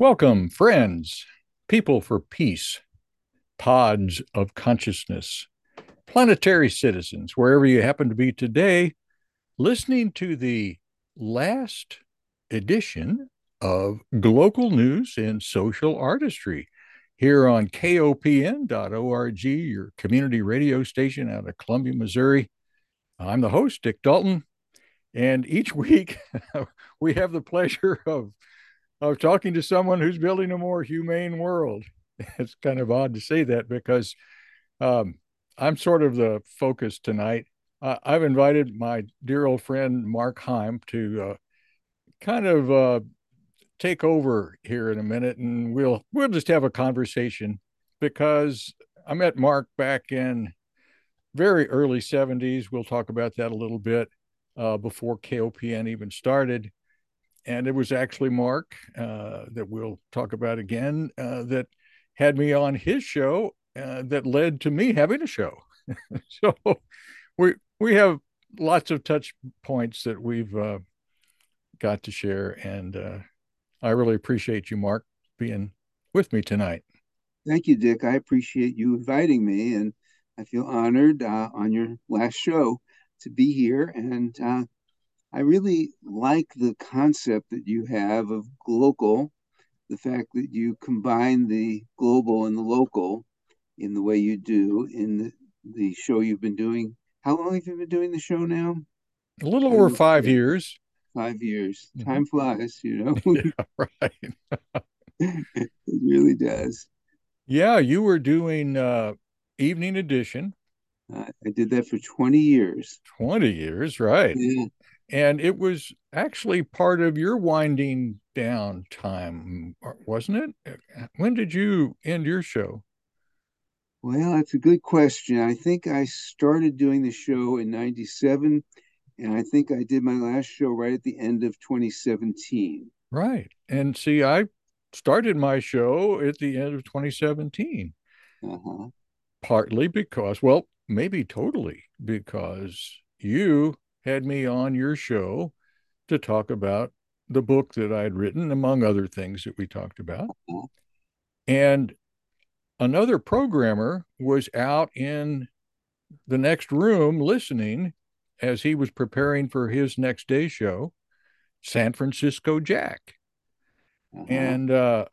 Welcome, friends, people for peace, pods of consciousness, planetary citizens, wherever you happen to be today, listening to the last edition of Glocal News and Social Artistry here on kopn.org, your community radio station out of Columbia, Missouri. I'm the host, Dick Dalton, and each week we have the pleasure of of talking to someone who's building a more humane world. It's kind of odd to say that because um, I'm sort of the focus tonight. Uh, I've invited my dear old friend Mark Heim to uh, kind of uh, take over here in a minute, and we'll we'll just have a conversation because I met Mark back in very early 70s. We'll talk about that a little bit uh, before KOPN even started and it was actually Mark uh, that we'll talk about again uh, that had me on his show uh, that led to me having a show. so we we have lots of touch points that we've uh, got to share, and uh, I really appreciate you, Mark, being with me tonight. Thank you, Dick. I appreciate you inviting me, and I feel honored uh, on your last show to be here and I really like the concept that you have of glocal, the fact that you combine the global and the local in the way you do in the, the show you've been doing. How long have you been doing the show now? A little over five years. Five years. Mm-hmm. Time flies, you know. yeah, right. it really does. Yeah, you were doing uh, evening edition. Uh, I did that for 20 years. 20 years, right. Yeah and it was actually part of your winding down time, wasn't it? When did you end your show? Well, that's a good question. I think I started doing the show in 97, and I think I did my last show right at the end of 2017. Right. And see, I started my show at the end of 2017. Uh-huh. Partly because, well, maybe totally because you had me on your show to talk about the book that I'd written, among other things that we talked about. And another programmer was out in the next room listening as he was preparing for his next day show, San Francisco Jack. Uh-huh. And uh,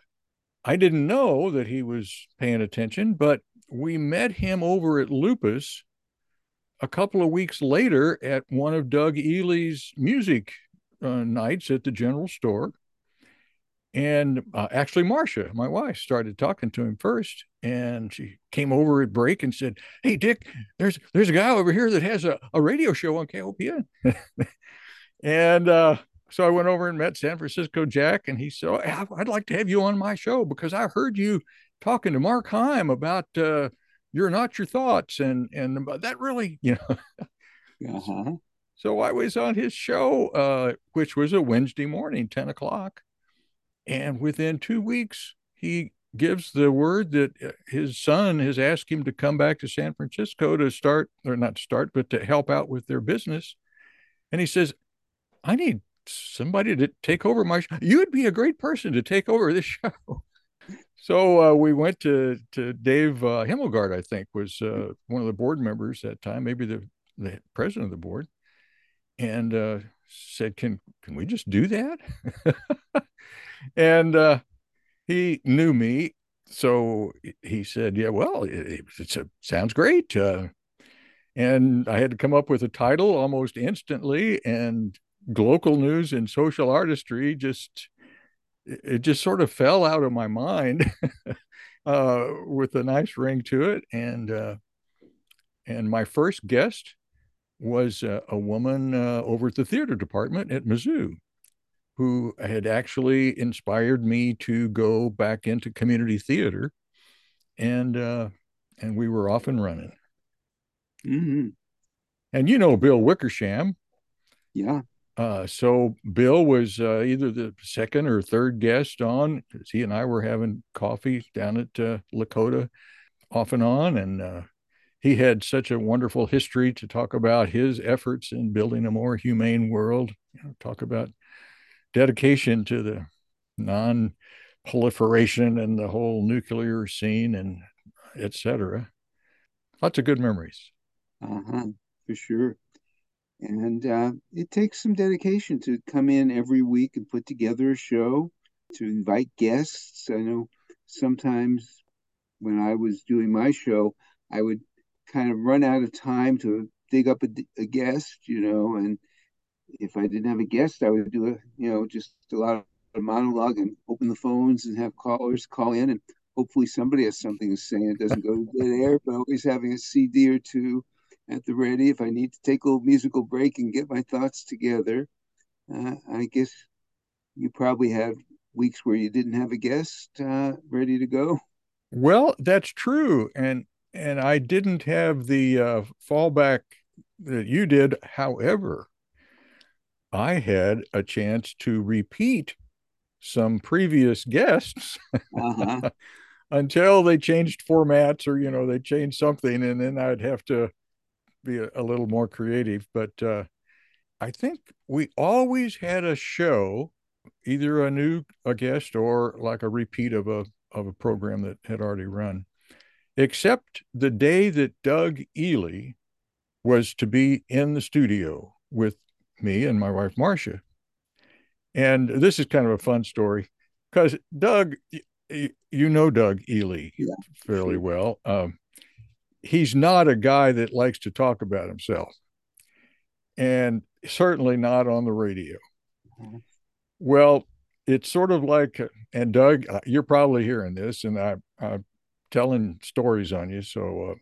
I didn't know that he was paying attention, but we met him over at Lupus a couple of weeks later at one of Doug Ely's music uh, nights at the general store. And uh, actually, Marcia, my wife, started talking to him first, and she came over at break and said, "Hey, Dick, there's there's a guy over here that has a, a radio show on KOPN." and uh, so I went over and met San Francisco Jack, and he said, oh, "I'd like to have you on my show because I heard you talking to Mark Heim about." You're not your thoughts and and that really you know uh-huh. so i was on his show uh, which was a wednesday morning 10 o'clock and within two weeks he gives the word that uh, his son has asked him to come back to san francisco to start or not to start but to help out with their business and he says i need somebody to take over my show. you would be a great person to take over this show so uh, we went to to Dave uh, Himmelgard, I think, was uh, one of the board members that time, maybe the the president of the board, and uh, said, "Can can we just do that?" and uh, he knew me, so he said, "Yeah, well, it, it a, sounds great." Uh, and I had to come up with a title almost instantly, and glocal news and social artistry just it just sort of fell out of my mind uh, with a nice ring to it. And uh, and my first guest was uh, a woman uh, over at the theater department at Mizzou, who had actually inspired me to go back into community theater, and uh, and we were off and running. Mm-hmm. And you know Bill Wickersham. Yeah. Uh, so Bill was uh, either the second or third guest on because he and I were having coffee down at uh, Lakota off and on. And uh, he had such a wonderful history to talk about his efforts in building a more humane world, you know, talk about dedication to the non proliferation and the whole nuclear scene and etc. Lots of good memories. Uh huh, for sure. And uh, it takes some dedication to come in every week and put together a show, to invite guests. I know sometimes when I was doing my show, I would kind of run out of time to dig up a, a guest, you know, and if I didn't have a guest, I would do a, you know, just a lot of monologue and open the phones and have callers call in and hopefully somebody has something to say. And it doesn't go to dead air, but always having a CD or two at the ready if I need to take a little musical break and get my thoughts together. Uh, I guess you probably had weeks where you didn't have a guest uh, ready to go. Well, that's true, and and I didn't have the uh, fallback that you did. However, I had a chance to repeat some previous guests uh-huh. until they changed formats or you know they changed something, and then I'd have to be a, a little more creative. But uh, I think we always had a show, either a new a guest or like a repeat of a of a program that had already run, except the day that Doug Ely was to be in the studio with me and my wife Marcia. And this is kind of a fun story because Doug, you know Doug Ely yeah, fairly well. Um, he's not a guy that likes to talk about himself, and certainly not on the radio. Mm-hmm. Well, it's sort of like, and Doug, uh, you're probably hearing this, and I, I'm telling stories on you, so uh,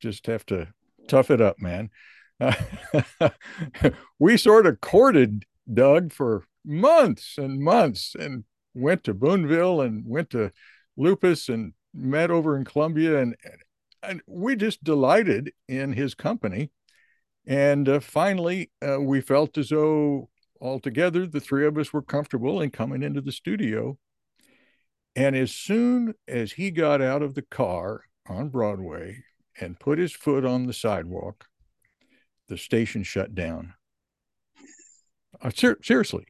just have to tough it up, man. Uh, we sort of courted Doug for months and months, and went to Boonville and went to Lupus and met over in Columbia, and and we just delighted in his company. And uh, finally, uh, we felt as though altogether, the three of us were comfortable in coming into the studio. And as soon as he got out of the car on Broadway and put his foot on the sidewalk, the station shut down. Uh, ser- seriously,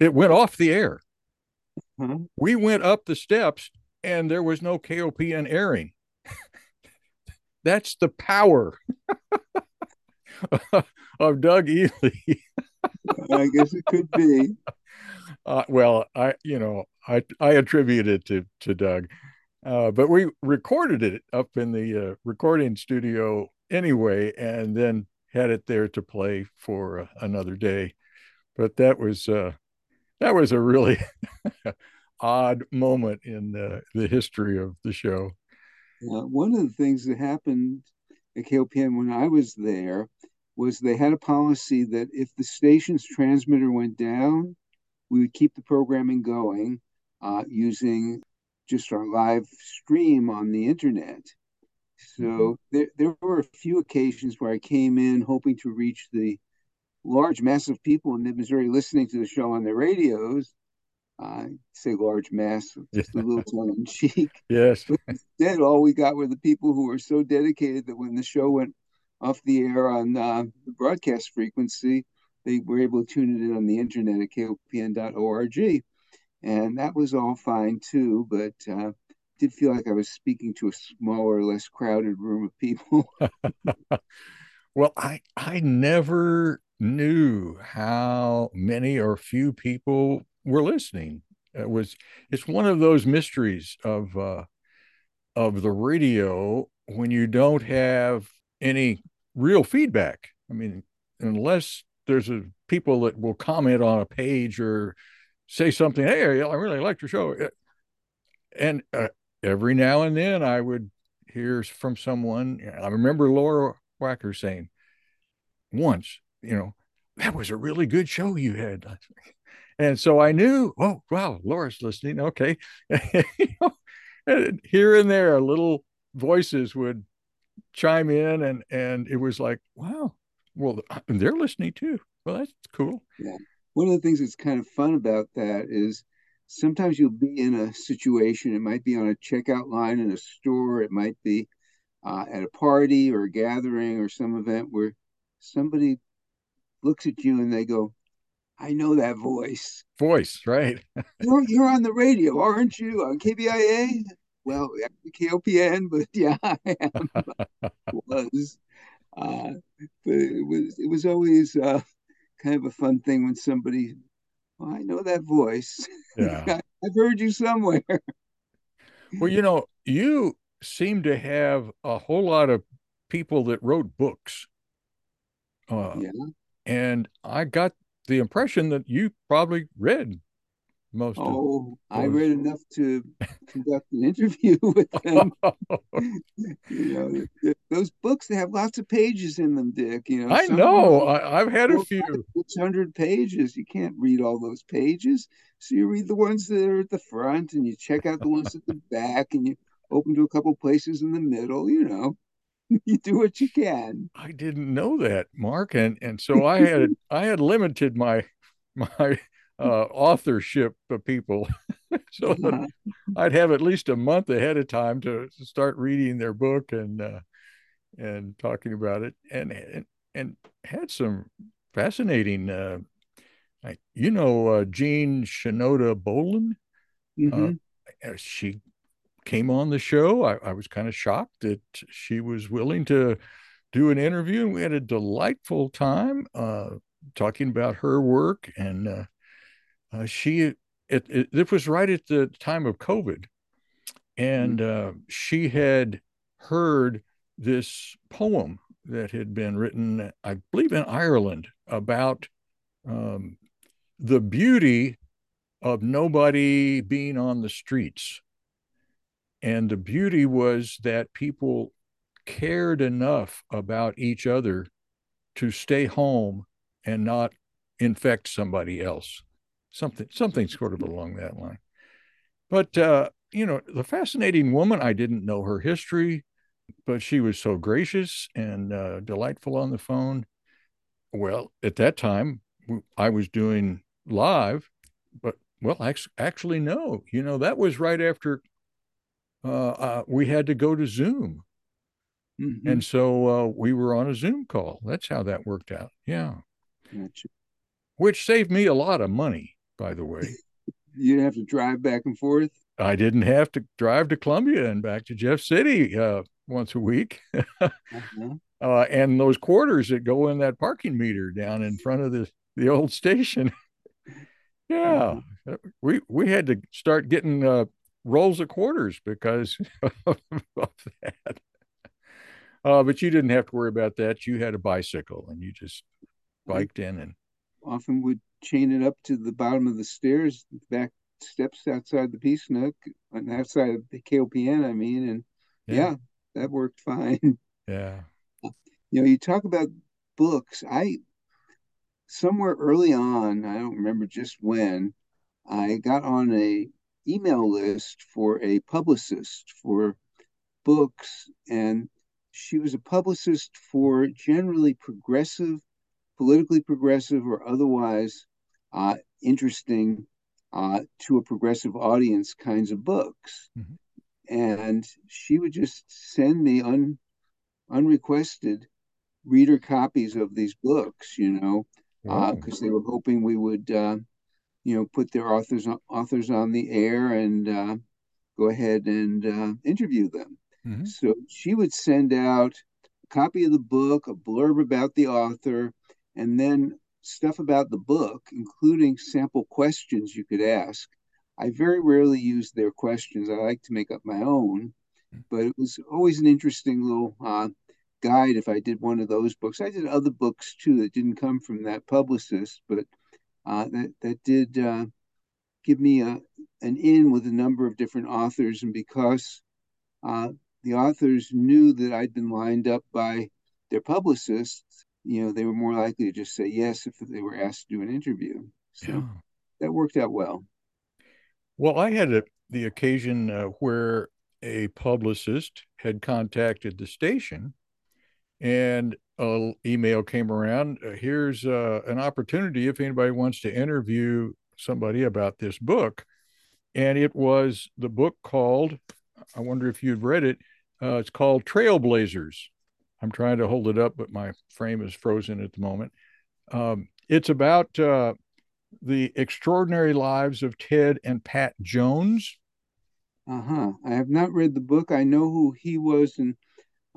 it went off the air. Mm-hmm. We went up the steps and there was no KOPN airing. That's the power of Doug Ely. I guess it could be. Uh, well, I you know I I attribute it to to Doug, uh, but we recorded it up in the uh, recording studio anyway, and then had it there to play for uh, another day. But that was uh, that was a really odd moment in the, the history of the show. One of the things that happened at KOPN when I was there was they had a policy that if the station's transmitter went down, we would keep the programming going uh, using just our live stream on the internet. So mm-hmm. there, there were a few occasions where I came in hoping to reach the large mass of people in Missouri listening to the show on their radios. I say large mass, just a little tongue in cheek. Yes. But instead, all we got were the people who were so dedicated that when the show went off the air on uh, the broadcast frequency, they were able to tune it in on the internet at kopn.org. And that was all fine too, but uh, did feel like I was speaking to a smaller, less crowded room of people. well, I I never knew how many or few people were listening. It was it's one of those mysteries of uh, of the radio when you don't have any real feedback. I mean, unless there's a people that will comment on a page or say something, hey, I really liked your show. And uh, every now and then I would hear from someone. I remember Laura Wacker saying once, you know, that was a really good show you had. And so I knew, oh, wow, Laura's listening. Okay. and here and there, little voices would chime in and and it was like wow well they're listening too well that's cool yeah one of the things that's kind of fun about that is sometimes you'll be in a situation it might be on a checkout line in a store it might be uh, at a party or a gathering or some event where somebody looks at you and they go I know that voice. Voice, right? you're, you're on the radio, aren't you? On KBIA? Well, KOPN, but yeah, I am. was. Uh, but it was it was always uh, kind of a fun thing when somebody, oh, I know that voice. Yeah, I've heard you somewhere. Well, you know, you seem to have a whole lot of people that wrote books. Uh, yeah. And I got the impression that you probably read most oh i read enough to conduct an interview with them you know those books they have lots of pages in them dick you know i know. I, have had a few. 600 pages. You can't read all those pages. So you read the ones that are at the front and you check out the ones at the back and you open to a couple places in the middle you know you do what you can i didn't know that mark and and so i had i had limited my my uh, authorship of people. so uh-huh. I'd have at least a month ahead of time to, to start reading their book and uh, and talking about it, and and, and had some fascinating. Uh, you know, uh, Jean Shinoda Bolen. Uh, mm-hmm. she came on the show. I, I was kind of shocked that she was willing to do an interview, and we had a delightful time uh, talking about her work and uh, uh, she it, it, it was right at the time of COVID, and mm-hmm. uh, she had heard this poem that had been written, I believe, in Ireland about um, the beauty of nobody being on the streets. And the beauty was that people cared enough about each other to stay home and not infect somebody else something something sort of along that line. But uh, you know, the fascinating woman, I didn't know her history, but she was so gracious and uh, delightful on the phone. Well, at that time, I was doing live, but well, actually, no. You know, that was right after uh, uh, we had to go to Zoom. Mm-hmm. And so uh, we were on a Zoom call. That's how that worked out. Yeah. Gotcha. Which saved me a lot of money by the way. you didn't have to drive back and forth? I didn't have to drive to Columbia and back to Jeff City uh, once a week. uh-huh. uh, and those quarters that go in that parking meter down in front of the, the old station. yeah, uh-huh. we we had to start getting uh, rolls of quarters because of that. Uh, but you didn't have to worry about that. You had a bicycle and you just biked in and often would chain it up to the bottom of the stairs, back steps outside the Peace Nook, and outside of the KOPN, I mean, and yeah. yeah, that worked fine. Yeah. You know, you talk about books. I somewhere early on, I don't remember just when, I got on a email list for a publicist for books, and she was a publicist for generally progressive politically progressive or otherwise uh, interesting uh, to a progressive audience kinds of books. Mm-hmm. And she would just send me un, unrequested reader copies of these books, you know, because uh, they were hoping we would, uh, you know, put their authors on, authors on the air and uh, go ahead and uh, interview them. Mm-hmm. So she would send out a copy of the book, a blurb about the author, and then stuff about the book, including sample questions you could ask. I very rarely use their questions. I like to make up my own, but it was always an interesting little uh, guide if I did one of those books. I did other books too that didn't come from that publicist, but that that did uh, give me a an in with a number of different authors, and because uh, the authors knew that I'd been lined up by their publicists, you know, they were more likely to just say yes if they were asked to do an interview. So yeah. that worked out well. Well, I had a, the occasion uh, where a publicist had contacted the station and an email came around. Uh, here's uh, an opportunity if anybody wants to interview somebody about this book. And it was the book called, I wonder if you've read it, uh, it's called Trailblazers I'm trying to hold it up, but my frame is frozen at the moment. Um, it's about uh, The Extraordinary Lives of Ted and Pat Jones. Uh huh. I have not read the book. I know who he was, and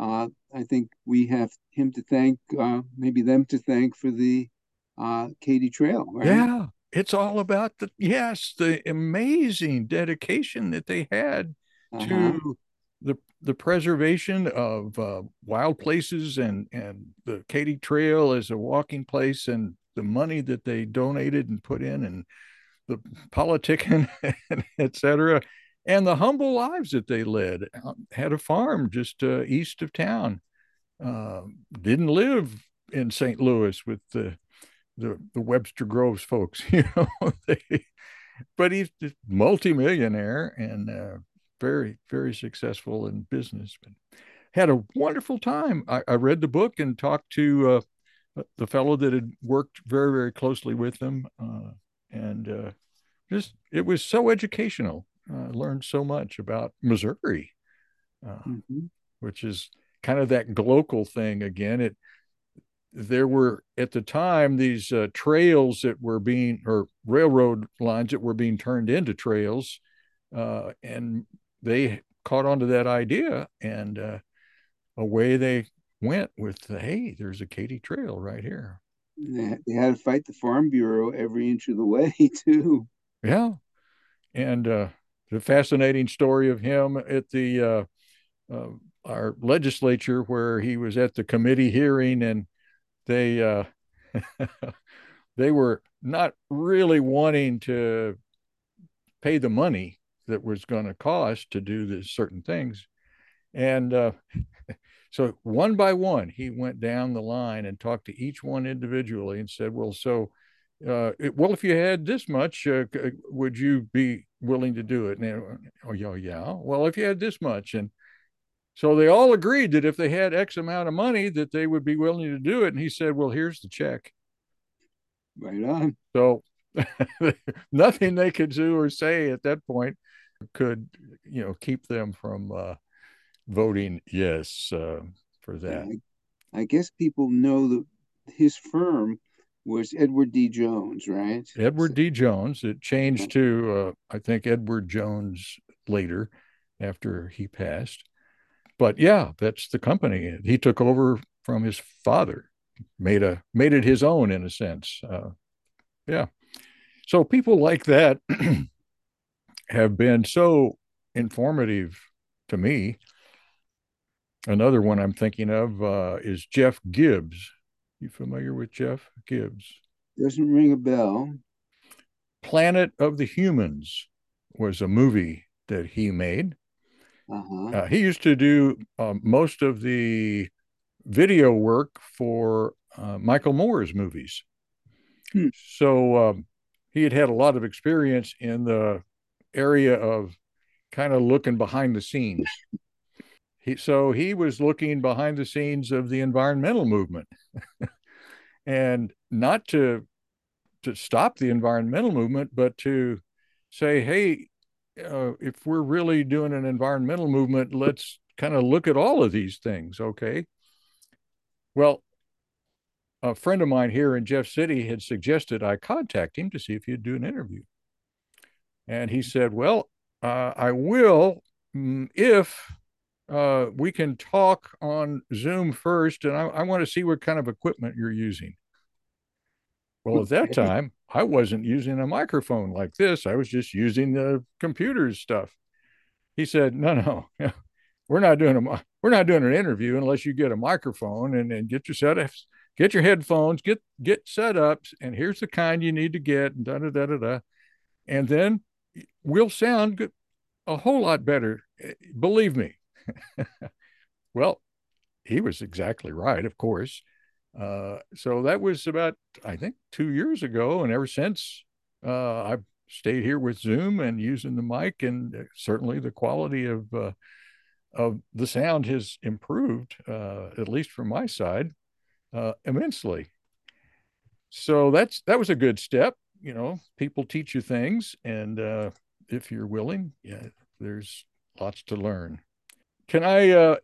I think we have him to thank, uh, maybe them to thank for the uh, Katy Trail. Right? Yeah, it's all about the yes, the amazing dedication that they had uh-huh. to the the preservation of uh, wild places and and the Katy Trail as a walking place and the money that they donated and put in and the politicking etc and the humble lives that they led um, had a farm just uh, east of town uh, didn't live in St. Louis with the the, the Webster Groves folks you know they, but he's a multimillionaire and uh, very, very successful in business. But had a wonderful time. I, I read the book and talked to uh, the fellow that had worked very, very closely with them, uh, and uh, just it was so educational. I learned so much about Missouri, uh, mm-hmm. which is kind of that glocal thing again. It there were at the time these uh, trails that were being or railroad lines that were being turned into trails uh, and they caught on to that idea and uh, away they went with the, hey there's a katy trail right here they had to fight the farm bureau every inch of the way too yeah and uh, the fascinating story of him at the uh, uh, our legislature where he was at the committee hearing and they uh, they were not really wanting to pay the money that was going to cost to do this certain things. And uh, so one by one, he went down the line and talked to each one individually and said, well, so, uh, it, well, if you had this much, uh, would you be willing to do it? And oh, yeah, yeah. Well, if you had this much, and so they all agreed that if they had X amount of money, that they would be willing to do it. And he said, well, here's the check. Right on. So nothing they could do or say at that point could you know keep them from uh, voting yes uh, for that. I, I guess people know that his firm was Edward D. Jones, right? Edward D. Jones. It changed to uh, I think Edward Jones later after he passed. But yeah, that's the company. He took over from his father, made a made it his own in a sense. Uh, yeah. So people like that have been so informative to me. Another one I'm thinking of uh, is Jeff Gibbs. You familiar with Jeff Gibbs? Doesn't ring a bell. Planet of the Humans was a movie that he made. Uh-huh. Uh, he used to do uh, most of the video work for uh, Michael Moore's movies. Hmm. So um, he had had a lot of experience in the area of kind of looking behind the scenes. He, so he was looking behind the scenes of the environmental movement. And not to to stop the environmental movement but to say hey uh, if we're really doing an environmental movement let's kind of look at all of these things okay? Well a friend of mine here in jeff city had suggested i contact him to see if he'd do an interview. And he said, Well, uh, I will mm, if uh, we can talk on Zoom first, and I, I want to see what kind of equipment you're using. Well, at that time, I wasn't using a microphone like this. I was just using the computer's stuff. He said, "No, no, we're not doing a we're not doing an interview unless you get a microphone and, and get your setups, get your headphones, get get setups, and here's the kind you need to get, and da da da da da, and then we'll sound a whole lot better. Believe me. well, he was exactly right, of course. Uh, so that was about, I think, two years ago. And ever since, uh, I've stayed here with Zoom and using the mic, and certainly the quality of uh, of the sound has improved, uh, at least from my side, uh, immensely. So that's that was a good step you know, people teach you things, and uh, if you're willing, yeah, there's lots to learn. Can I uh,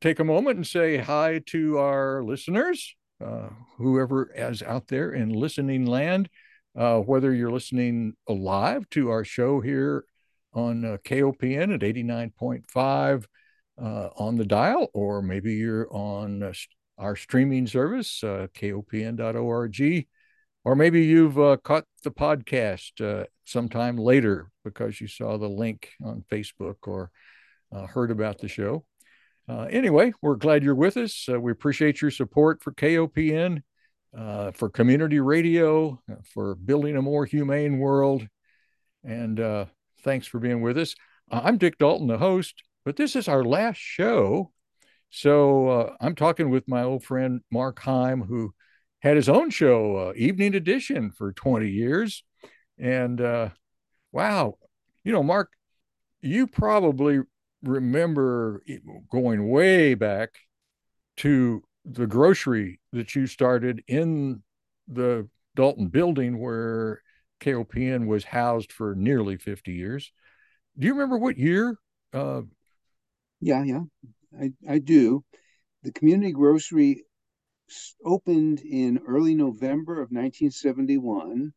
take a moment and say hi to our listeners, uh, whoever is out there in listening land? uh, whether you're listening live to our show here on uh, KOPN at 89.5 uh, on the dial, or maybe you're on uh, our streaming service, uh, kopn.org, or maybe you've caught the podcast sometime later because you saw the link on Facebook or uh, heard about the show. Uh, anyway, we're glad you're with us. we appreciate your support for KOPN, for community radio, for building a more humane world. And thanks for being with us. I'm Dick Dalton, the host but this is our last show. So uh, I'm talking with my old friend Mark Heim, who had his own show, uh, Evening Edition, for 20 years. And uh, wow, you know, Mark, you probably remember going way back to the grocery that you started in the Dalton building where KOPN was housed for nearly 50 years. Do you remember what year uh, yeah, yeah, I, I do. The community grocery opened in early November of 1971.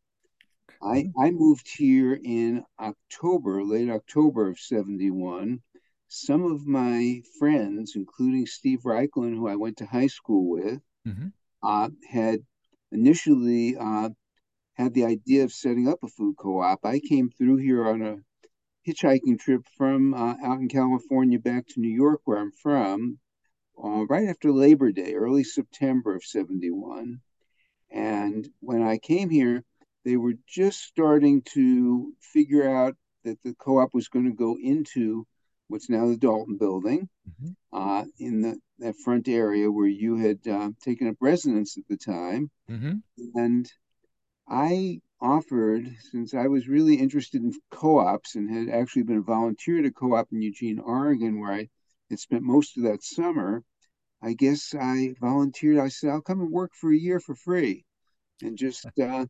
I. I moved here in October, late October of 71. Some of my friends, including Steve Reichlin, who I went to high school with, mm-hmm. uh, had initially uh, had the idea of setting up a food co op. I came through here on a hitchhiking trip from uh, out in California back to New York, where I'm from, uh, right after Labor Day, early September of 71. And when I came here, they were just starting to figure out that the co op was going to go into what's now the Dalton building mm-hmm. uh, in the, that front area where you had uh, taken up residence at the time. Mm-hmm. And I offered, since I was really interested in co ops and had actually been a volunteer at a co op in Eugene, Oregon, where I had spent most of that summer, I guess I volunteered. I said, I'll come and work for a year for free. And just, uh,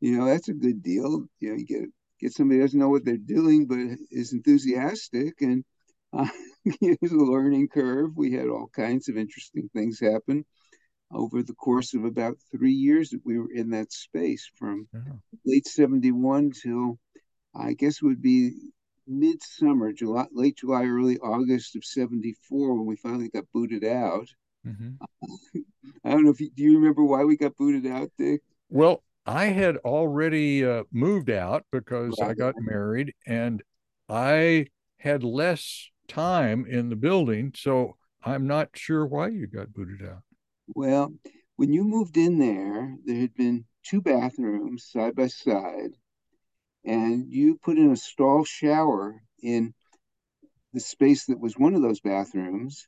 you know, that's a good deal. You know, you get, get somebody who doesn't know what they're doing, but is enthusiastic. And uh, it was a learning curve. We had all kinds of interesting things happen over the course of about three years that we were in that space from yeah. late 71 till I guess it would be midsummer, July, late July, early August of 74 when we finally got booted out. Mm-hmm. I don't know if you, do you remember why we got booted out, Dick? Well, I had already uh, moved out because right. I got married and I had less time in the building. So I'm not sure why you got booted out. Well, when you moved in there, there had been two bathrooms side by side, and you put in a stall shower in the space that was one of those bathrooms.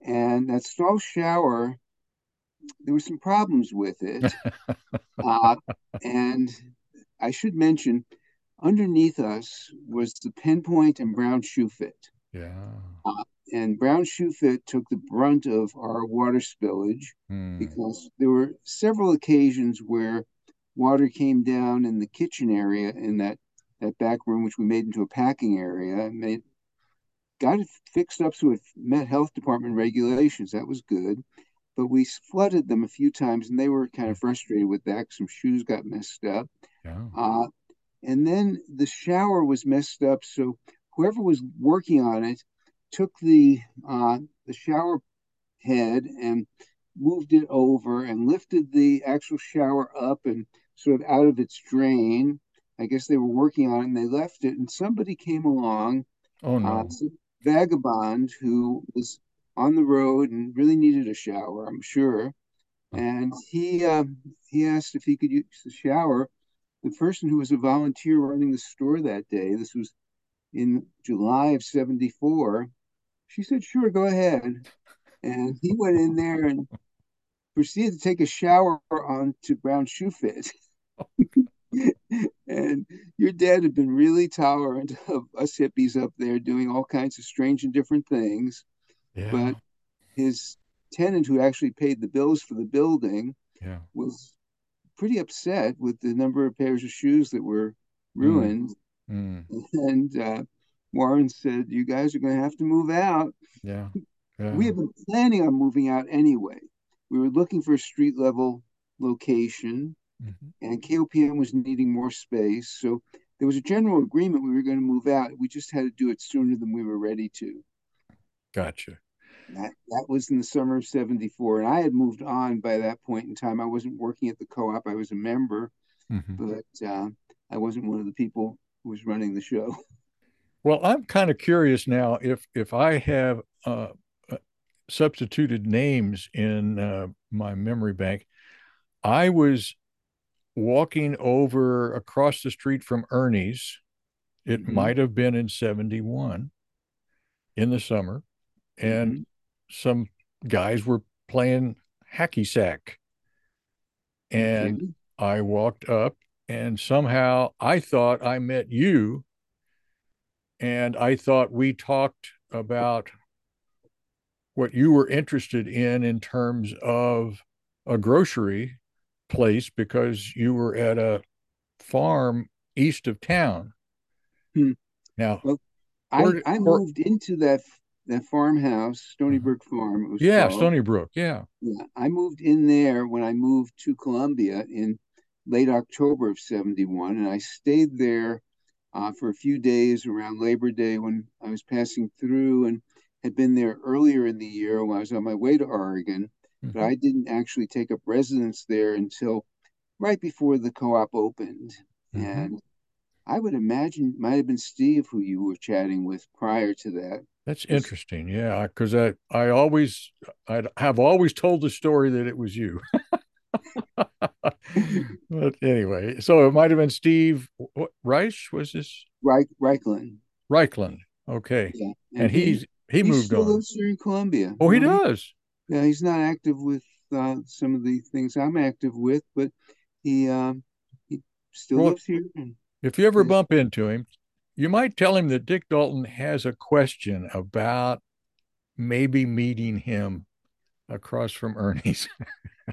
And that stall shower, there were some problems with it. uh, and I should mention, underneath us was the Pinpoint and Brown Shoe Fit. Yeah. Uh, and Brown Shoe Fit took the brunt of our water spillage mm. because there were several occasions where water came down in the kitchen area in that that back room, which we made into a packing area, and they got it fixed up so it met health department regulations. That was good, but we flooded them a few times, and they were kind of frustrated with that. Some shoes got messed up, yeah. uh, and then the shower was messed up, so whoever was working on it took the uh, the shower head and moved it over and lifted the actual shower up and sort of out of its drain. I guess they were working on it and they left it, and somebody came along. Oh no! Uh, vagabond who was on the road and really needed a shower, I'm sure. And he uh, he asked if he could use the shower. The person who was a volunteer running the store that day, this was in July of 74, she said, Sure, go ahead. And he went in there and proceeded to take a shower onto Brown Shoe Fit. and your dad had been really tolerant of us hippies up there doing all kinds of strange and different things. Yeah. But his tenant, who actually paid the bills for the building, yeah. was pretty upset with the number of pairs of shoes that were ruined. Mm. Mm. And uh, Warren said, "You guys are going to have to move out." Yeah. yeah. We have been planning on moving out anyway. We were looking for a street level location, mm-hmm. and KOPN was needing more space. So there was a general agreement we were going to move out. We just had to do it sooner than we were ready to. Gotcha. That that was in the summer of '74, and I had moved on by that point in time. I wasn't working at the co-op; I was a member, mm-hmm. but uh, I wasn't one of the people was running the show. Well, I'm kind of curious now if if I have uh, uh, substituted names in uh, my memory bank. I was walking over across the street from Ernie's. It mm-hmm. might have been in 71 in the summer, and mm-hmm. some guys were playing hacky sack. And mm-hmm. I walked up, and somehow I thought I met you and I thought we talked about what you were interested in in terms of a grocery place because you were at a farm east of town. Hmm. Now, well, I, I moved into that that farmhouse, Stony mm-hmm. Brook Farm. yeah, called. Stony Brook. Yeah. Yeah. I moved in there when I moved to Columbia in late October of 71, and I stayed there uh, for a few days around Labor Day when I was passing through and had been there earlier in the year when I was on my way to Oregon. Mm-hmm. But I didn't actually take up residence there until right before the co op opened. Mm-hmm. And I would imagine might have been Steve who you were chatting with prior to that. That's interesting. Yeah, because I I always I have always told the story that it was you. but anyway, so it might have been Steve what, Reich. Was this Reich Reichland? Reichland. Okay, yeah. and, and he's he, he moved still on. Lives here in Columbia. Oh, he does. Yeah, he's not active with uh, some of the things I'm active with, but he um, he still well, lives here. And, if you ever yeah. bump into him, you might tell him that Dick Dalton has a question about maybe meeting him across from Ernie's.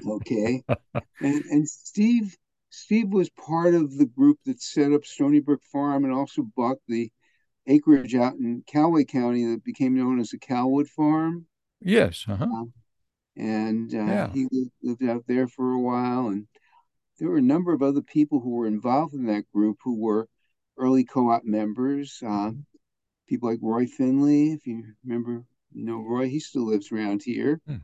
okay, and, and Steve Steve was part of the group that set up Stony Brook Farm and also bought the acreage out in Callaway County that became known as the Calwood Farm. Yes, uh-huh. Um, and uh, yeah. he lived out there for a while, and there were a number of other people who were involved in that group who were early co-op members. Uh, people like Roy Finley, if you remember, you know Roy, he still lives around here. Hmm.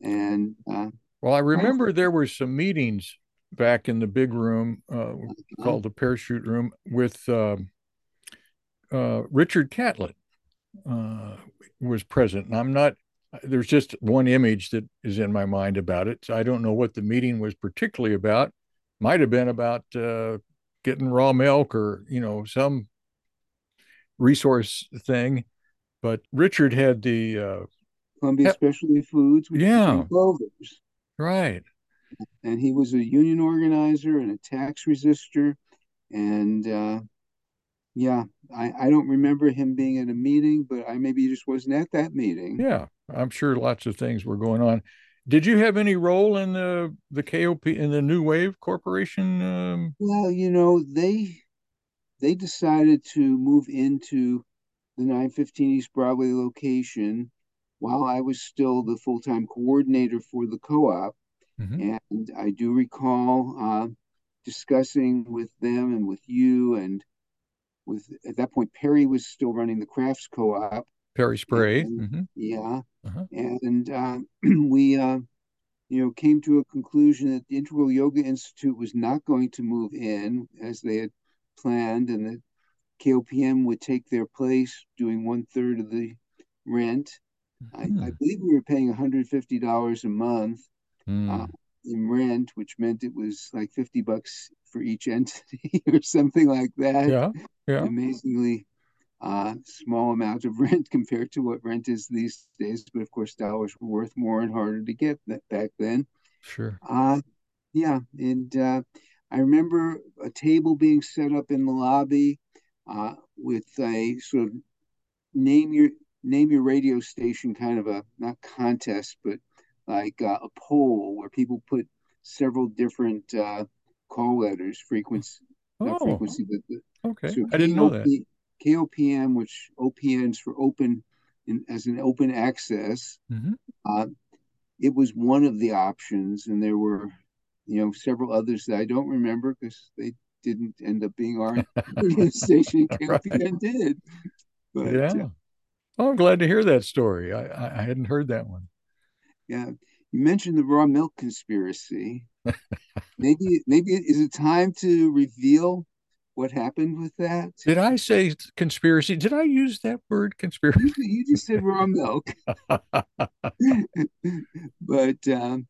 And uh, well, I remember there were some meetings back in the big room uh, called the parachute room with uh, uh, Richard Catlett uh, was present. And I'm not, there's just one image that is in my mind about it. So I don't know what the meeting was particularly about. Might have been about uh, getting raw milk or, you know, some resource thing. But Richard had the uh, Columbia Specialty Foods. yeah. Right. And he was a union organizer and a tax resistor. And uh, yeah, I, I don't remember him being at a meeting, but I maybe just wasn't at that meeting. Yeah, I'm sure lots of things were going on. Did you have any role in the the KOPN the New Wave Corporation? Um... Well, you know they they decided to move into the 915 East Broadway location while I was still the full time coordinator for the co op. Mm-hmm. And I do recall uh, discussing with them and with you and with at that point Perry was still running the crafts co-op. Perry Spray, and, mm-hmm. yeah, uh-huh. and uh, we uh, you know came to a conclusion that the Integral Yoga Institute was not going to move in as they had planned, and that KOPN would take their place, doing one third of the rent. Mm-hmm. I, I, hmm. believe we were paying $150 a month. Mm. Uh, in rent, which meant it was like 50 bucks for each entity or something like that. Yeah. Yeah. Amazingly uh, small amount of rent compared to what rent is these days. But of course, dollars were worth more and harder to get that back then. Sure. Uh, yeah. And uh, I remember a table being set up in the lobby uh, with a sort of name your name your radio station kind of a not contest, but like uh, a poll where people put several different uh, call letters, frequency, oh. frequency, but the, okay, so I didn't know that. KOPN, which OPNs for open in, as an open access, mm-hmm. uh, it was one of the options, and there were you know, several others that I don't remember because they didn't end up being our station. KOPN right. did. But, yeah. Oh, I'm glad to hear that story. I, I hadn't heard that one. Yeah. You mentioned the raw milk conspiracy. maybe maybe is it time to reveal what happened with that? Did I say conspiracy? Did I use that word conspiracy? You, just said raw milk. but um,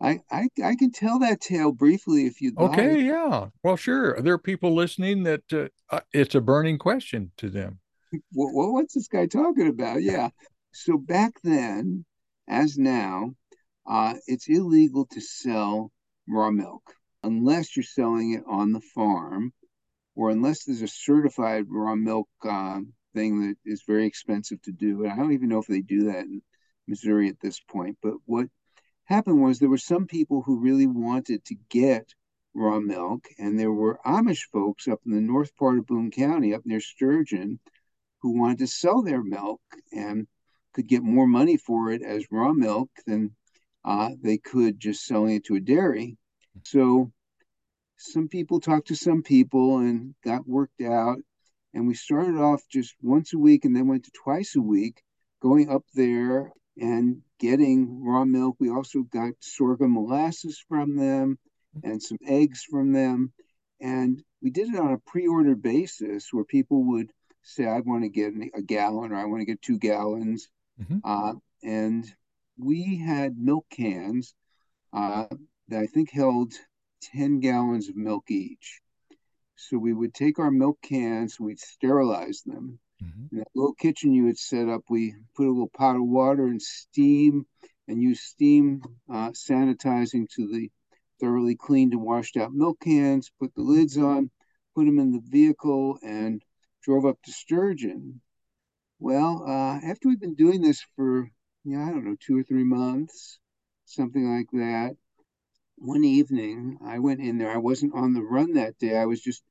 I, I I can tell that tale briefly if you'd okay, like. yeah. Well, sure. There are people listening that uh, uh it's a burning question to them. Well, what's this guy talking about? Yeah. so back then, as now, uh, it's illegal to sell raw milk unless you're selling it on the farm or unless there's a certified raw milk uh, thing that is very expensive to do. And I don't even know if they do that in Missouri at this point. But what happened was there were some people who really wanted to get raw milk, and there were Amish folks up in the north part of Boone County, up near Sturgeon, who wanted to sell their milk and could get more money for it as raw milk than uh, they could just selling it to a dairy. So some people talked to some people and got worked out. And we started off just once a week and then went to twice a week, going up there and getting raw milk. We also got sorghum molasses from them and some eggs from them. And we did it on a pre order basis where people would say, I want to get a gallon or I want to get two gallons. Mm-hmm. Uh, and we had milk cans uh, that I think held 10 gallons of milk each. So we would take our milk cans, we'd sterilize them. Mm-hmm. In that little kitchen you would set up, we put a little pot of water and steam and use steam uh, sanitizing to the thoroughly cleaned and washed out milk cans, put the lids on, put them in the vehicle, and drove up to Sturgeon. Well, uh, after we've been doing this for, yeah, I don't know, two or three months, something like that, one evening I went in there. I wasn't on the run that day. I was just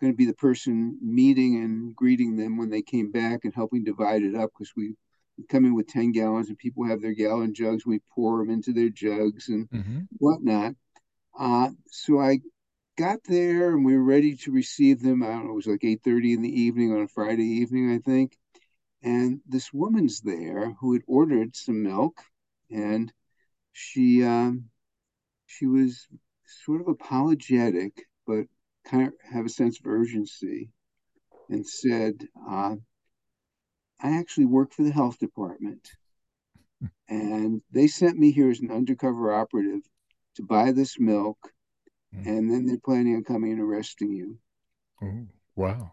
going to be the person meeting and greeting them when they came back and helping divide it up because we come in with 10 gallons and people have their gallon jugs. We pour them into their jugs and mm-hmm. whatnot. Uh, so I got there and we were ready to receive them. I don't know, it was like 8.30 in the evening on a Friday evening, I think. And this woman's there who had ordered some milk and she um, she was sort of apologetic, but kind of have a sense of urgency, and said, uh, "I actually work for the health department, and they sent me here as an undercover operative to buy this milk, mm. and then they're planning on coming and arresting you." Oh, wow.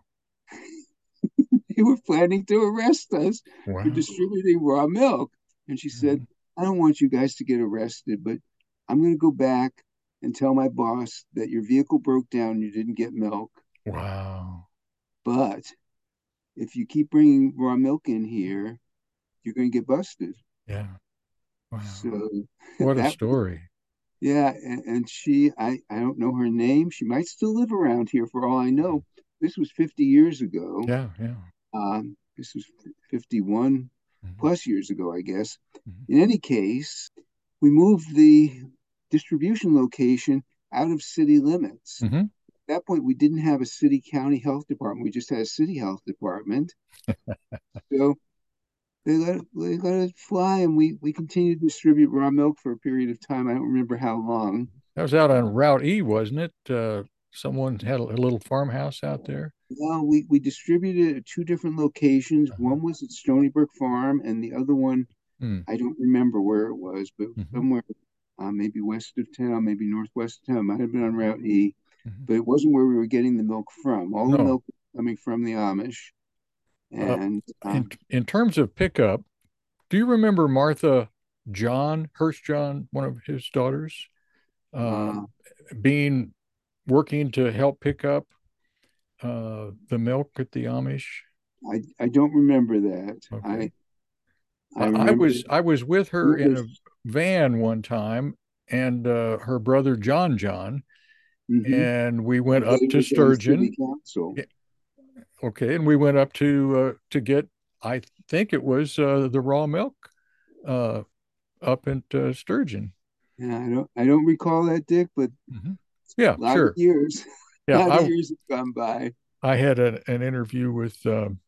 they were planning to arrest us wow. for distributing raw milk. And she said, mm. I don't want you guys to get arrested, but I'm going to go back and tell my boss that your vehicle broke down, you didn't get milk. Wow. But if you keep bringing raw milk in here, you're going to get busted. Yeah. Wow. So what a story. Yeah, and, and, she, I, I don't know her name. She might still live around here for all I know. This was 50 years ago. Yeah, yeah. Um, this was 51 mm-hmm. plus years ago, I guess. Mm-hmm. In any case, we moved the distribution location out of city limits. Mm-hmm. At that point, we didn't have a city county health department. We just had a city health department. so they let, it, they let it fly, and we, we continued to distribute raw milk for a period of time. I don't remember how long. That was out on Route E, wasn't it? Uh, someone had a, a little farmhouse out there. Well, we, we distributed at two different locations. Uh-huh. One was at Stony Brook Farm, and the other one Mm. I don't remember where it was, but mm-hmm. somewhere uh, maybe west of town, maybe northwest of town. Might have been on Route E, mm-hmm. but it wasn't where we were getting the milk from. All no. the milk coming from the Amish. Uh, and uh, in, um, in terms of pickup, do you remember Martha John Hurst John, one of his daughters, uh, being working to help pick up uh, the milk at the Amish? I, I don't remember that. Okay. I I, I, was I was with her in a van one time, and uh, her brother John John, mm-hmm. and we went up to Sturgeon. Okay, and we went up to uh, to get I think it was uh, the raw milk uh, up at uh, Sturgeon. Yeah, I don't I don't recall that, Dick, but mm-hmm. yeah, sure. years. Yeah, I, years have gone by. I had a, an interview with um,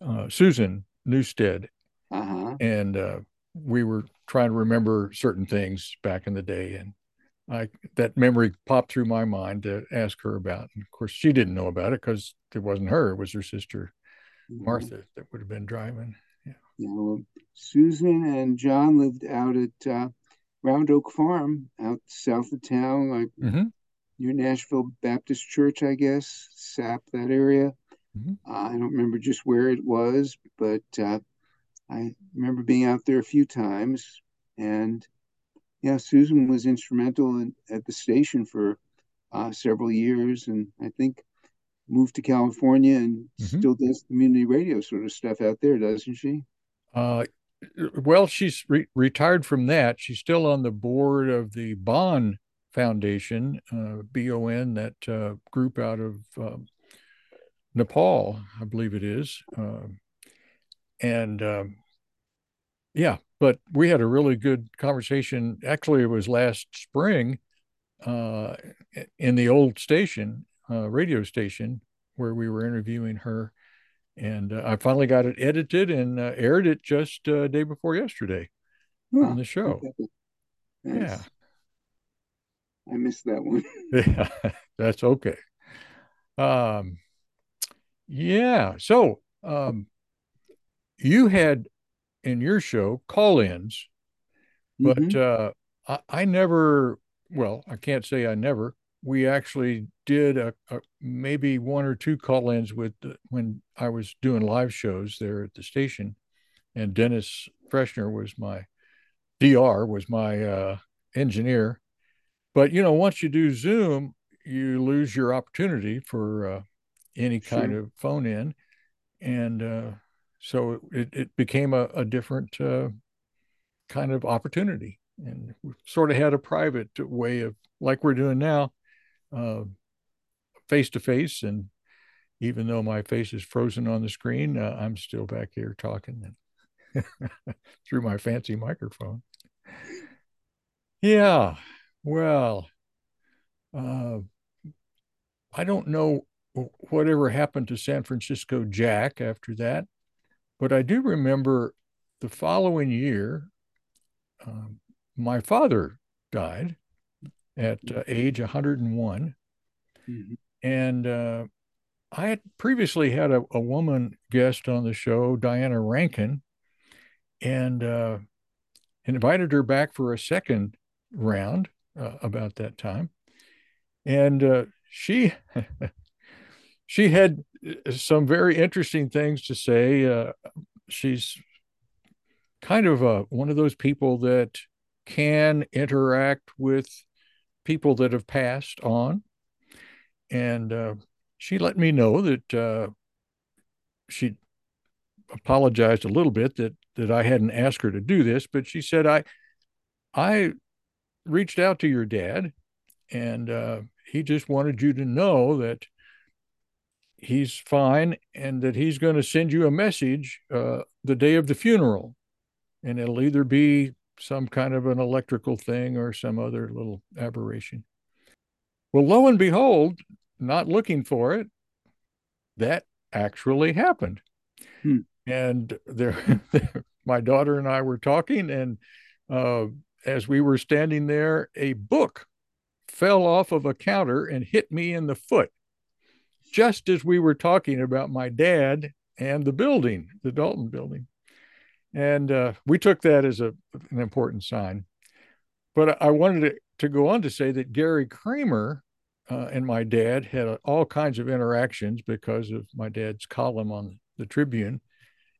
uh, Susan Newstead, uh-huh. and uh, we were trying to remember certain things back in the day, and I that memory popped through my mind to ask her about. And of course, she didn't know about it because it wasn't her; it was her sister mm-hmm. Martha that would have been driving. Yeah. yeah well, Susan and John lived out at uh, Round Oak Farm, out south of town, like mm-hmm. near Nashville Baptist Church, I guess, Sap that area. Mm-hmm. Uh, I don't remember just where it was, but uh, I remember being out there a few times and yeah, Susan was instrumental in, at the station for uh, several years, and I think moved to California and mm-hmm. still does community radio sort of stuff out there, doesn't she? Uh, well, she's re- retired from that. She's still on the board of the Bon Foundation, uh, BON, that uh, group out of um, Nepal, I believe it is. Um, and um, yeah, but we had a really good conversation. Actually, it was last spring uh, in the old station, uh, radio station, where we were interviewing her. And uh, I finally got it edited and uh, aired it just uh, day before yesterday huh. on the show. Yeah. I missed that one. yeah, that's okay. Um, yeah. So um, you had in your show call-ins, but mm-hmm. uh, I, I, never. Well, I can't say I never. We actually did a, a maybe one or two call-ins with the, when I was doing live shows there at the station, and Dennis Freshner was my DR was my uh, engineer. But you know, once you do Zoom, you lose your opportunity for uh, any kind sure. of phone in, and uh, so it, it became a, a different uh, kind of opportunity. And we sort of had a private way of like we're doing now face to face and even though my face is frozen on the screen uh, i'm still back here talking through my fancy microphone. Yeah well uh, i don't know whatever happened to san francisco jack after that but I do remember the following year, um, my father died at uh, age 101. Mm-hmm. And uh, I had previously had a, a, woman guest on the show, Diana Rankin, and uh, invited her back for a second round uh, about that time. And uh, she she had some very interesting things to say. Uh, she's kind of a, one of those people that can interact with people that have passed on. And uh, she let me know that uh, she apologized a little bit that that I hadn't asked her to do this, but she said I I reached out to your dad, and uh, he just wanted you to know that he's fine and that he's going to send you a message uh, the day of the funeral. And it'll either be some kind of an electrical thing or some other little aberration. Well, lo and behold, not looking for it, that actually happened. Hmm. And there, my daughter and I were talking, and uh, as we were standing there, a book fell off of a counter and hit me in the foot just as we were talking about my dad and the building, the Dalton building. And uh, we took that as a, an important sign. But I wanted to, to go on to say that Gary Kremer uh, and my dad had all kinds of interactions because of my dad's column on the Tribune,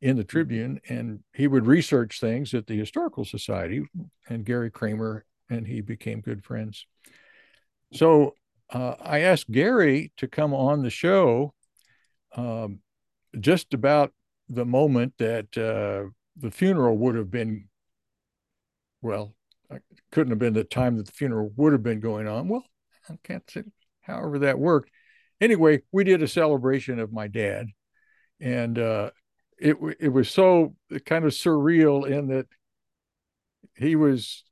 in the Tribune, and he would research things at the Historical Society, and Gary Kremer and he became good friends. So uh, I asked Gary to come on the show um, just about the moment that uh, the funeral would have been, well, it couldn't have been the time that the funeral would have been going on. Well, I can't say, however that worked. Anyway, we did a celebration of my dad, and uh, it it was so kind of surreal in that he was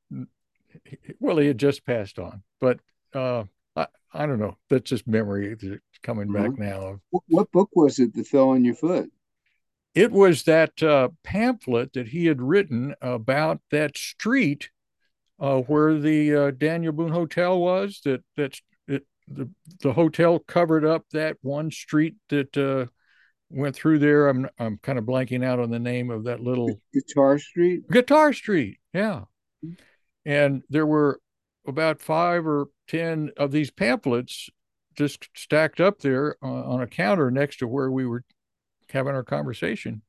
well, he had just passed on, but uh, I, don't know. That's just memory coming uh-huh. back now. What book was it that fell on your foot? It was that uh, pamphlet that he had written about that street uh, where the uh, Daniel Boone Hotel was. That that's it. The the hotel covered up that one street that uh, went through there. I'm I'm kind of blanking out on the name of that little Guitar Street. Guitar Street, yeah. Mm-hmm. And there were about five or ten of these pamphlets just stacked up there on a counter next to where we were having our conversation.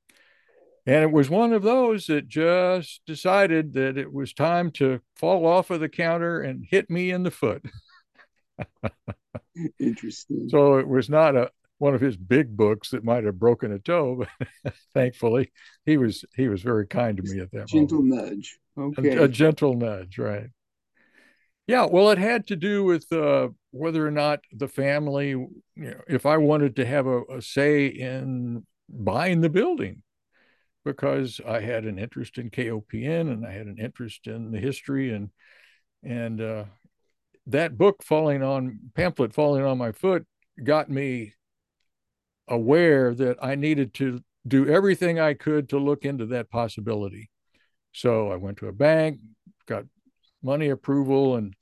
And it was one of those that just decided that it was time to fall off of the counter and hit me in the foot. Interesting. So it was not a one of his big books that might have broken a toe, but thankfully he was he was very kind to me at that gentle moment. nudge. Okay. A, a, gentle nudge, right. Yeah, well, it had to do with uh, whether or not the family, you know, if I wanted to have a, a say in buying the building, because I had an interest in KOPN and I had an interest in the history and and uh, that book falling on pamphlet falling on my foot got me aware that I needed to do everything I could to look into that possibility. So I went to a bank, got money approval, and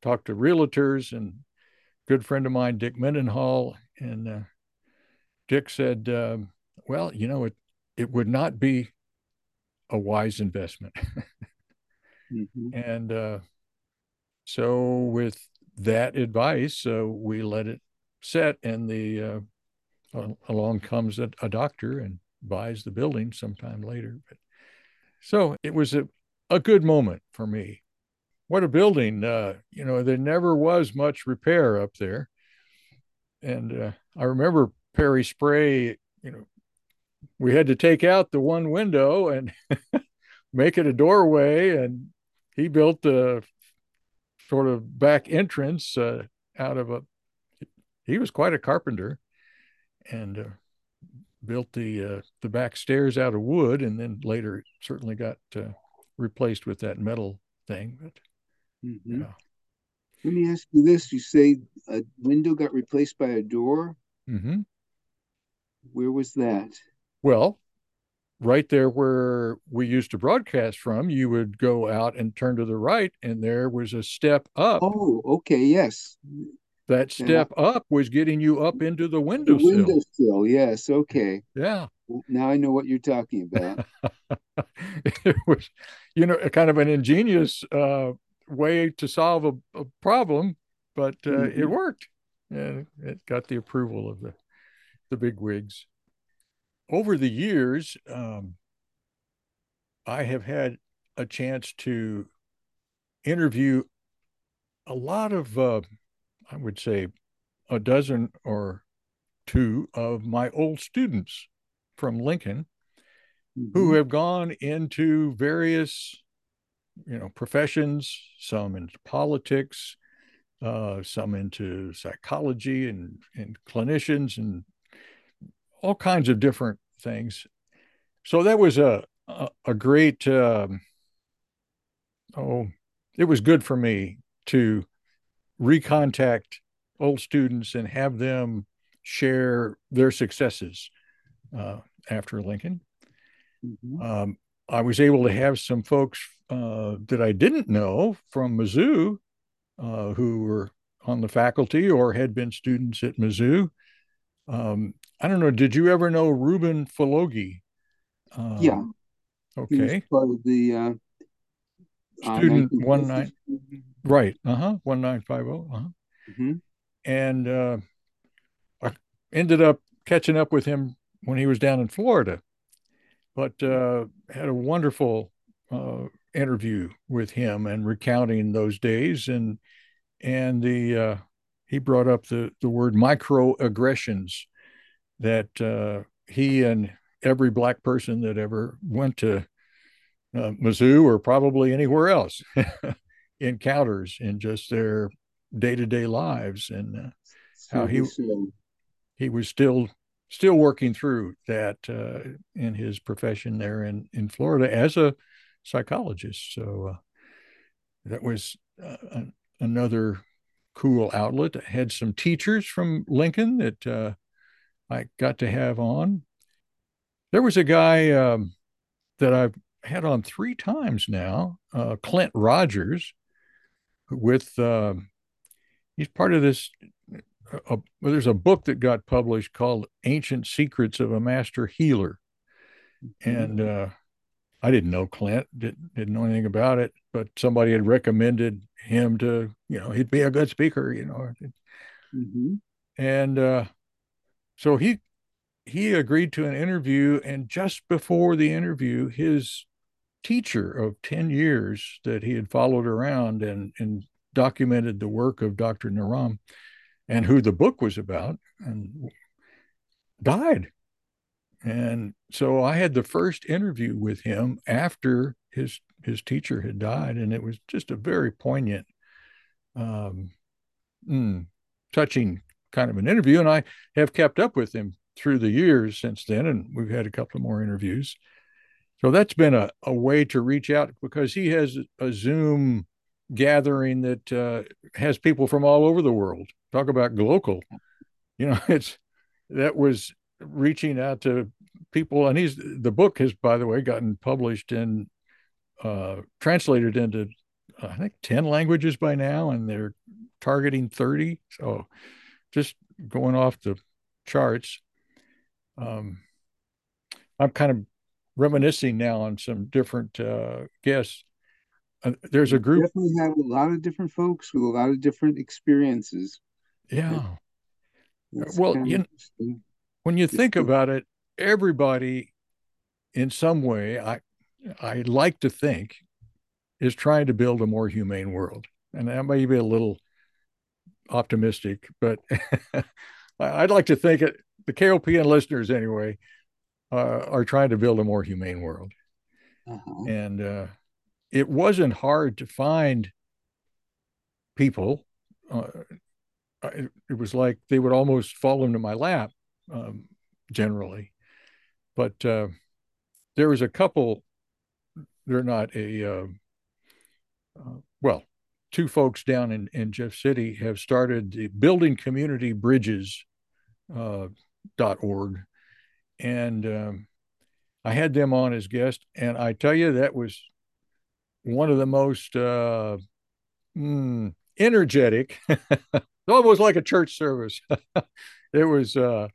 talked to realtors. And good friend of mine, Dick Mendenhall, and uh, Dick said, um, "Well, you know, it it would not be a wise investment." mm-hmm. And uh, so, with that advice, uh, we let it set, and the uh, along comes a, a doctor and buys the building sometime later. But so it was a, a good moment for me. What a building! Uh, you know, there never was much repair up there, and uh, I remember Perry Spray. You know, we had to take out the one window and make it a doorway, and he built a sort of back entrance uh, out of a. He was quite a carpenter, and uh, built the uh, the back stairs out of wood, and then later certainly got uh, replaced with that metal thing. But mm-hmm. yeah. let me ask you this: You say a window got replaced by a door. Mm-hmm. Where was that? Well, right there where we used to broadcast from, you would go out and turn to the right, and there was a step up. Oh, okay, yes that step yeah. up was getting you up into the windowsill. The windowsill, yes. Okay. Yeah. Now I know what you're talking about. it was, you know, kind of an ingenious uh, way to solve a, a problem, but uh, mm-hmm. it worked. And it got the approval of the the big wigs. Over the years, um, I have had a chance to interview a lot of uh, I would say, a dozen or two of my old students from Lincoln mm-hmm. who have gone into various, you know, professions, some into politics, uh, some into psychology and, and clinicians and all kinds of different things. So that was a, a, a great, um, oh, it was good for me to recontact old students and have them share their successes uh, after Lincoln. Mm-hmm. Um, I was able to have some folks uh, that I didn't know from Mizzou uh, who were on the faculty or had been students at Mizzou. Um, I don't know. Did you ever know Ruben Fologi? Um, yeah. Okay. part of the uh, student one nine. Right. Uh huh. One nine five zero. Uh huh. Mm-hmm. And uh, I ended up catching up with him when he was down in Florida, but uh, had a wonderful uh, interview with him and recounting those days. And and the uh, he brought up the the word microaggressions that uh, he and every black person that ever went to uh, Mizzou or probably anywhere else encounters in just their day-to-day lives. And uh, how he he was still still working through that uh, in his profession there in in Florida as a psychologist so uh, that was uh, another cool outlet. I had some teachers from Lincoln that uh, I got to have on. There was a guy um, that I've had on three times now, uh, Clint Rogers, with uh, he's part of this. Uh, well, there's a book that got published called "Ancient Secrets of a Master Healer," and uh, I didn't know Clint, didn't, didn't know anything about it, but somebody had recommended him to, you know, he'd be a good speaker, you know. Mm-hmm. And uh, so he he agreed to an interview, and just before the interview, his teacher of 10 years that he had followed around and, and documented the work of Dr. Naram and who the book was about and died. And so I had the first interview with him after his his teacher had died, and it was just a very poignant, um, mm, touching kind of an interview. And I have kept up with him through the years since then, and we've had a couple more interviews. So that's been a, a way to reach out because he has a Zoom gathering that uh, has people from all over the world. Talk about global. You know, it's that was reaching out to people, and he's the book has, by the way, gotten published and uh, translated into I think ten languages by now, and they're targeting thirty. So just going off the charts. Um, I'm kind of reminiscing now on some different uh, guests. Uh, there's a group. definitely have a lot of different folks with a lot of different experiences. Yeah. well, you know, when you think about it, everybody, in some way, I I like to think, is trying to build a more humane world, and that may be a little optimistic, but I'd like to think it, the KOPN listeners anyway uh, are trying to build a more humane world. Uh-huh. And uh, it wasn't hard to find people. Uh, it, it, was like they would almost fall into my lap um, generally. But uh, there was a couple, they're not a, uh, uh, well, two folks down in, in Jeff City have started the Building Community Bridges uh, dot org and um, I had them on as guests, and I tell you that was one of the most mm, energetic, almost like a church service. it was uh,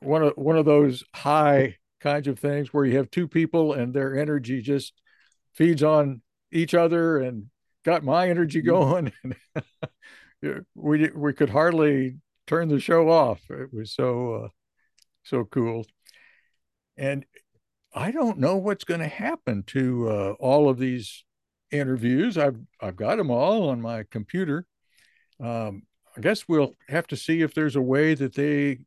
one of one of those high kinds of things where you have two people and their energy just feeds on each other and got my energy mm-hmm. going. we we could hardly turn the show off. It was so uh, so cool. And I don't know what's going to happen to uh, all of these interviews. I've I've got them all on my computer. Um, I guess we'll have to see if there's a way that they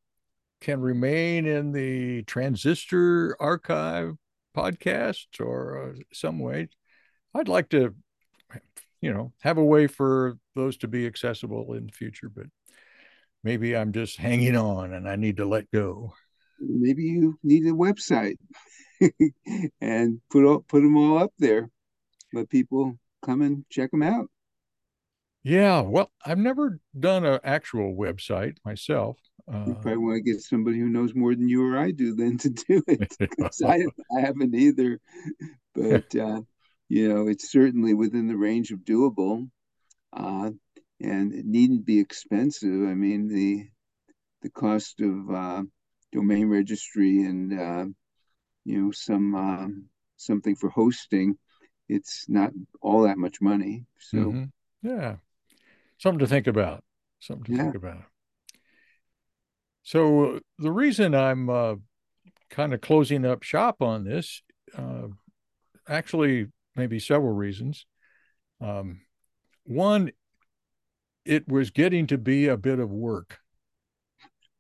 can remain in the transistor archive podcast or uh, some way. I'd like to, you know, have a way for those to be accessible in the future, but maybe I'm just hanging on and I need to let go maybe you need a website and put all, put them all up there. Let people come and check them out. Yeah, well, I've never done an actual website myself. Uh, you probably want to get somebody who knows more than you or I do then to do it. I, I haven't either, but uh, you know, it's certainly within the range of doable, uh, and it needn't be expensive. I mean, the the cost of uh, domain registry and uh, you know some um, something for hosting, it's not all that much money. So mm-hmm. yeah, something to think about. Something to yeah. think about. So the reason I'm uh, kind of closing up shop on this, uh, actually, maybe several reasons. Um, one, it was getting to be a bit of work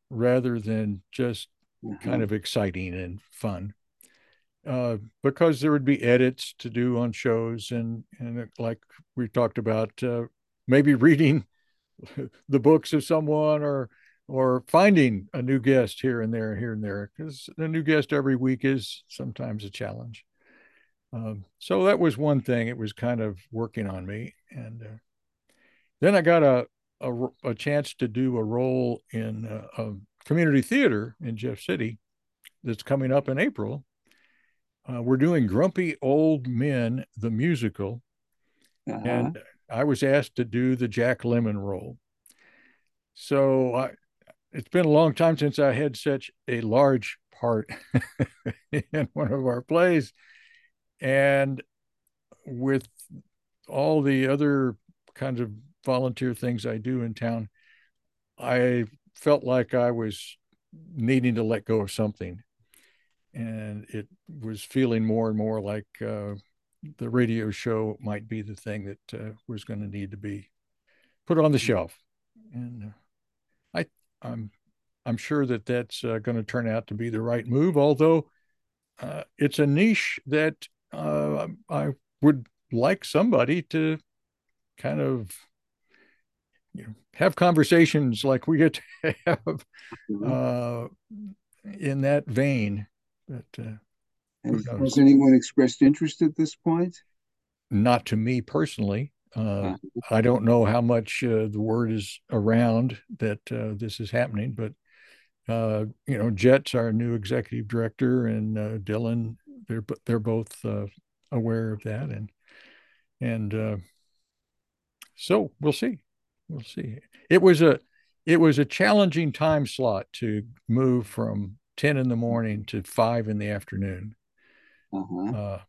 rather than just mm-hmm. kind of exciting and fun. Uh, because there would be edits to do on shows, and and like we talked about, uh, maybe reading the books of someone or or finding a new guest here and there, here and there, because a new guest every week is sometimes a challenge. Um, so that was one thing. It was kind of working on me, and uh, then I got a, a, a chance to do a role in a, a community theater in Jeff City that's coming up in April. Uh, we're doing Grumpy Old Men, the musical, uh-huh. and I was asked to do the Jack Lemmon role. So I, it's been a long time since I had such a large part in one of our plays. And with all the other kinds of volunteer things I do in town, I felt like I was needing to let go of something. And it was feeling more and more like uh, the radio show might be the thing that uh, was going to need to be put on the shelf. And uh, I, I'm, I'm sure that that's uh, going to turn out to be the right move. Although uh, it's a niche that uh, I would like somebody to kind of you know, have conversations like we get to have mm-hmm. uh, in that vein. But has, anyone expressed interest at this point? Not to me personally. Uh, uh-huh. I don't know how much uh, the word is around that uh, this is happening, but uh, you know, Jet's our new executive director, and uh, Dylan, they're they're both uh, aware of that, and and uh, so we'll see, we'll see. It was a it was a challenging time slot to move from ten in the morning to five in the afternoon. Uh-huh. Uh,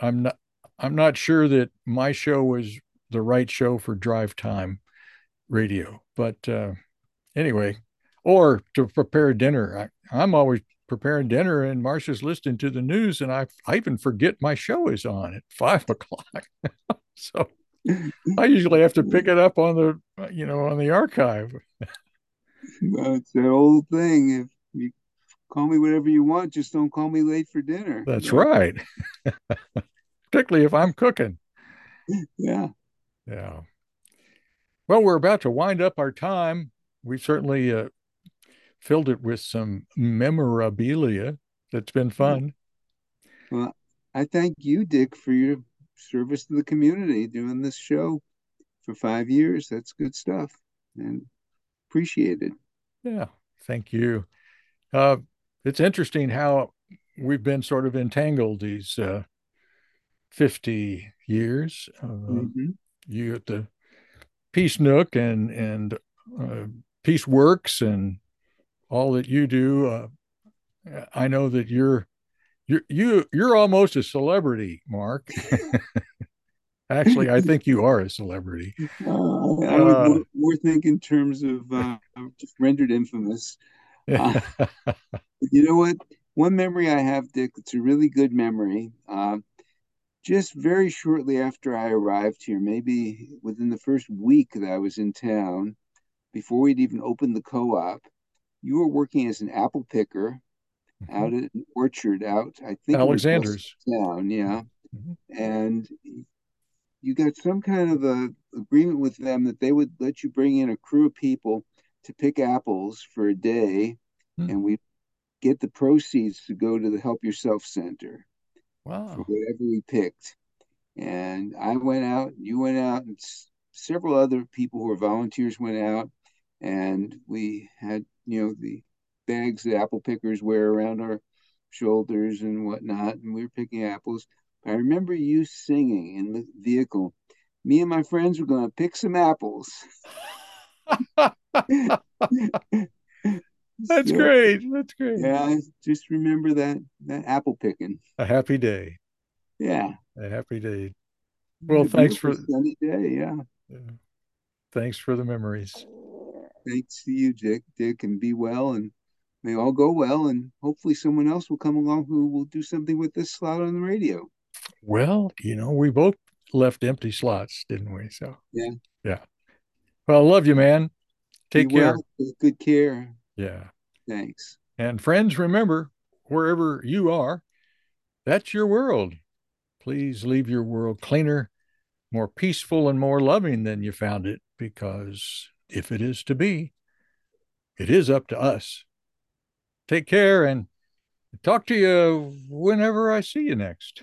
I'm not I'm not sure that my show was the right show for drive time radio, but uh, anyway, or to prepare dinner. I, I'm always preparing dinner and Marcia's listening to the news and I, I even forget my show is on at five o'clock. so I usually have to pick it up on the, you know, on the archive. That's the old thing. You call me whatever you want, just don't call me late for dinner. That's right. Particularly if I'm cooking. Yeah. Yeah. Well, we're about to wind up our time. We certainly uh, filled it with some memorabilia that's been fun. Well, I thank you, Dick, for your service to the community doing this show for five years. That's good stuff and appreciate it. Yeah, thank you. Uh, it's interesting how we've been sort of entangled these uh, 50 years. Uh, mm-hmm. You at the Peace Nook and, and uh, Peace Works and all that you do. Uh, I know that you're you're you you're almost a celebrity, Mark. Actually, I think you are a celebrity. Uh, I would uh, more, more, think in terms of just rendered infamous. Uh, you know what? One memory I have, Dick, it's a really good memory. Uh, just very shortly after I arrived here, maybe within the first week that I was in town, before we'd even opened the co op, you were working as an apple picker mm-hmm. out at an orchard out, I think Alexander's town, yeah. Mm-hmm. And you got some kind of a agreement with them that they would let you bring in a crew of people to pick apples for a day, mm-hmm. and we get the proceeds to go to the Help Yourself Center. Wow. For whatever we picked. And I went out, you went out, and several other people who were volunteers went out, and we had you know the bags that apple pickers wear around our shoulders and whatnot, and we were picking apples. I remember you singing in the vehicle. Me and my friends were going to pick some apples. That's so, great. That's great. Yeah, just remember that that apple picking. A happy day. Yeah. A happy day. Well, thanks for sunny day. Yeah. yeah. Thanks for the memories thanks to you, Dick. Dick, and be well, and may all go well, and hopefully someone else will come along who will do something with this slot on the radio. Well, you know, we both left empty slots, didn't we? So yeah, yeah. Well, I love you, man. Take be care. Well, good care. Yeah. Thanks. And friends, remember, wherever you are, that's your world. Please leave your world cleaner, more peaceful, and more loving than you found it because if it is to be, it is up to us. Take care and talk to you whenever I see you next.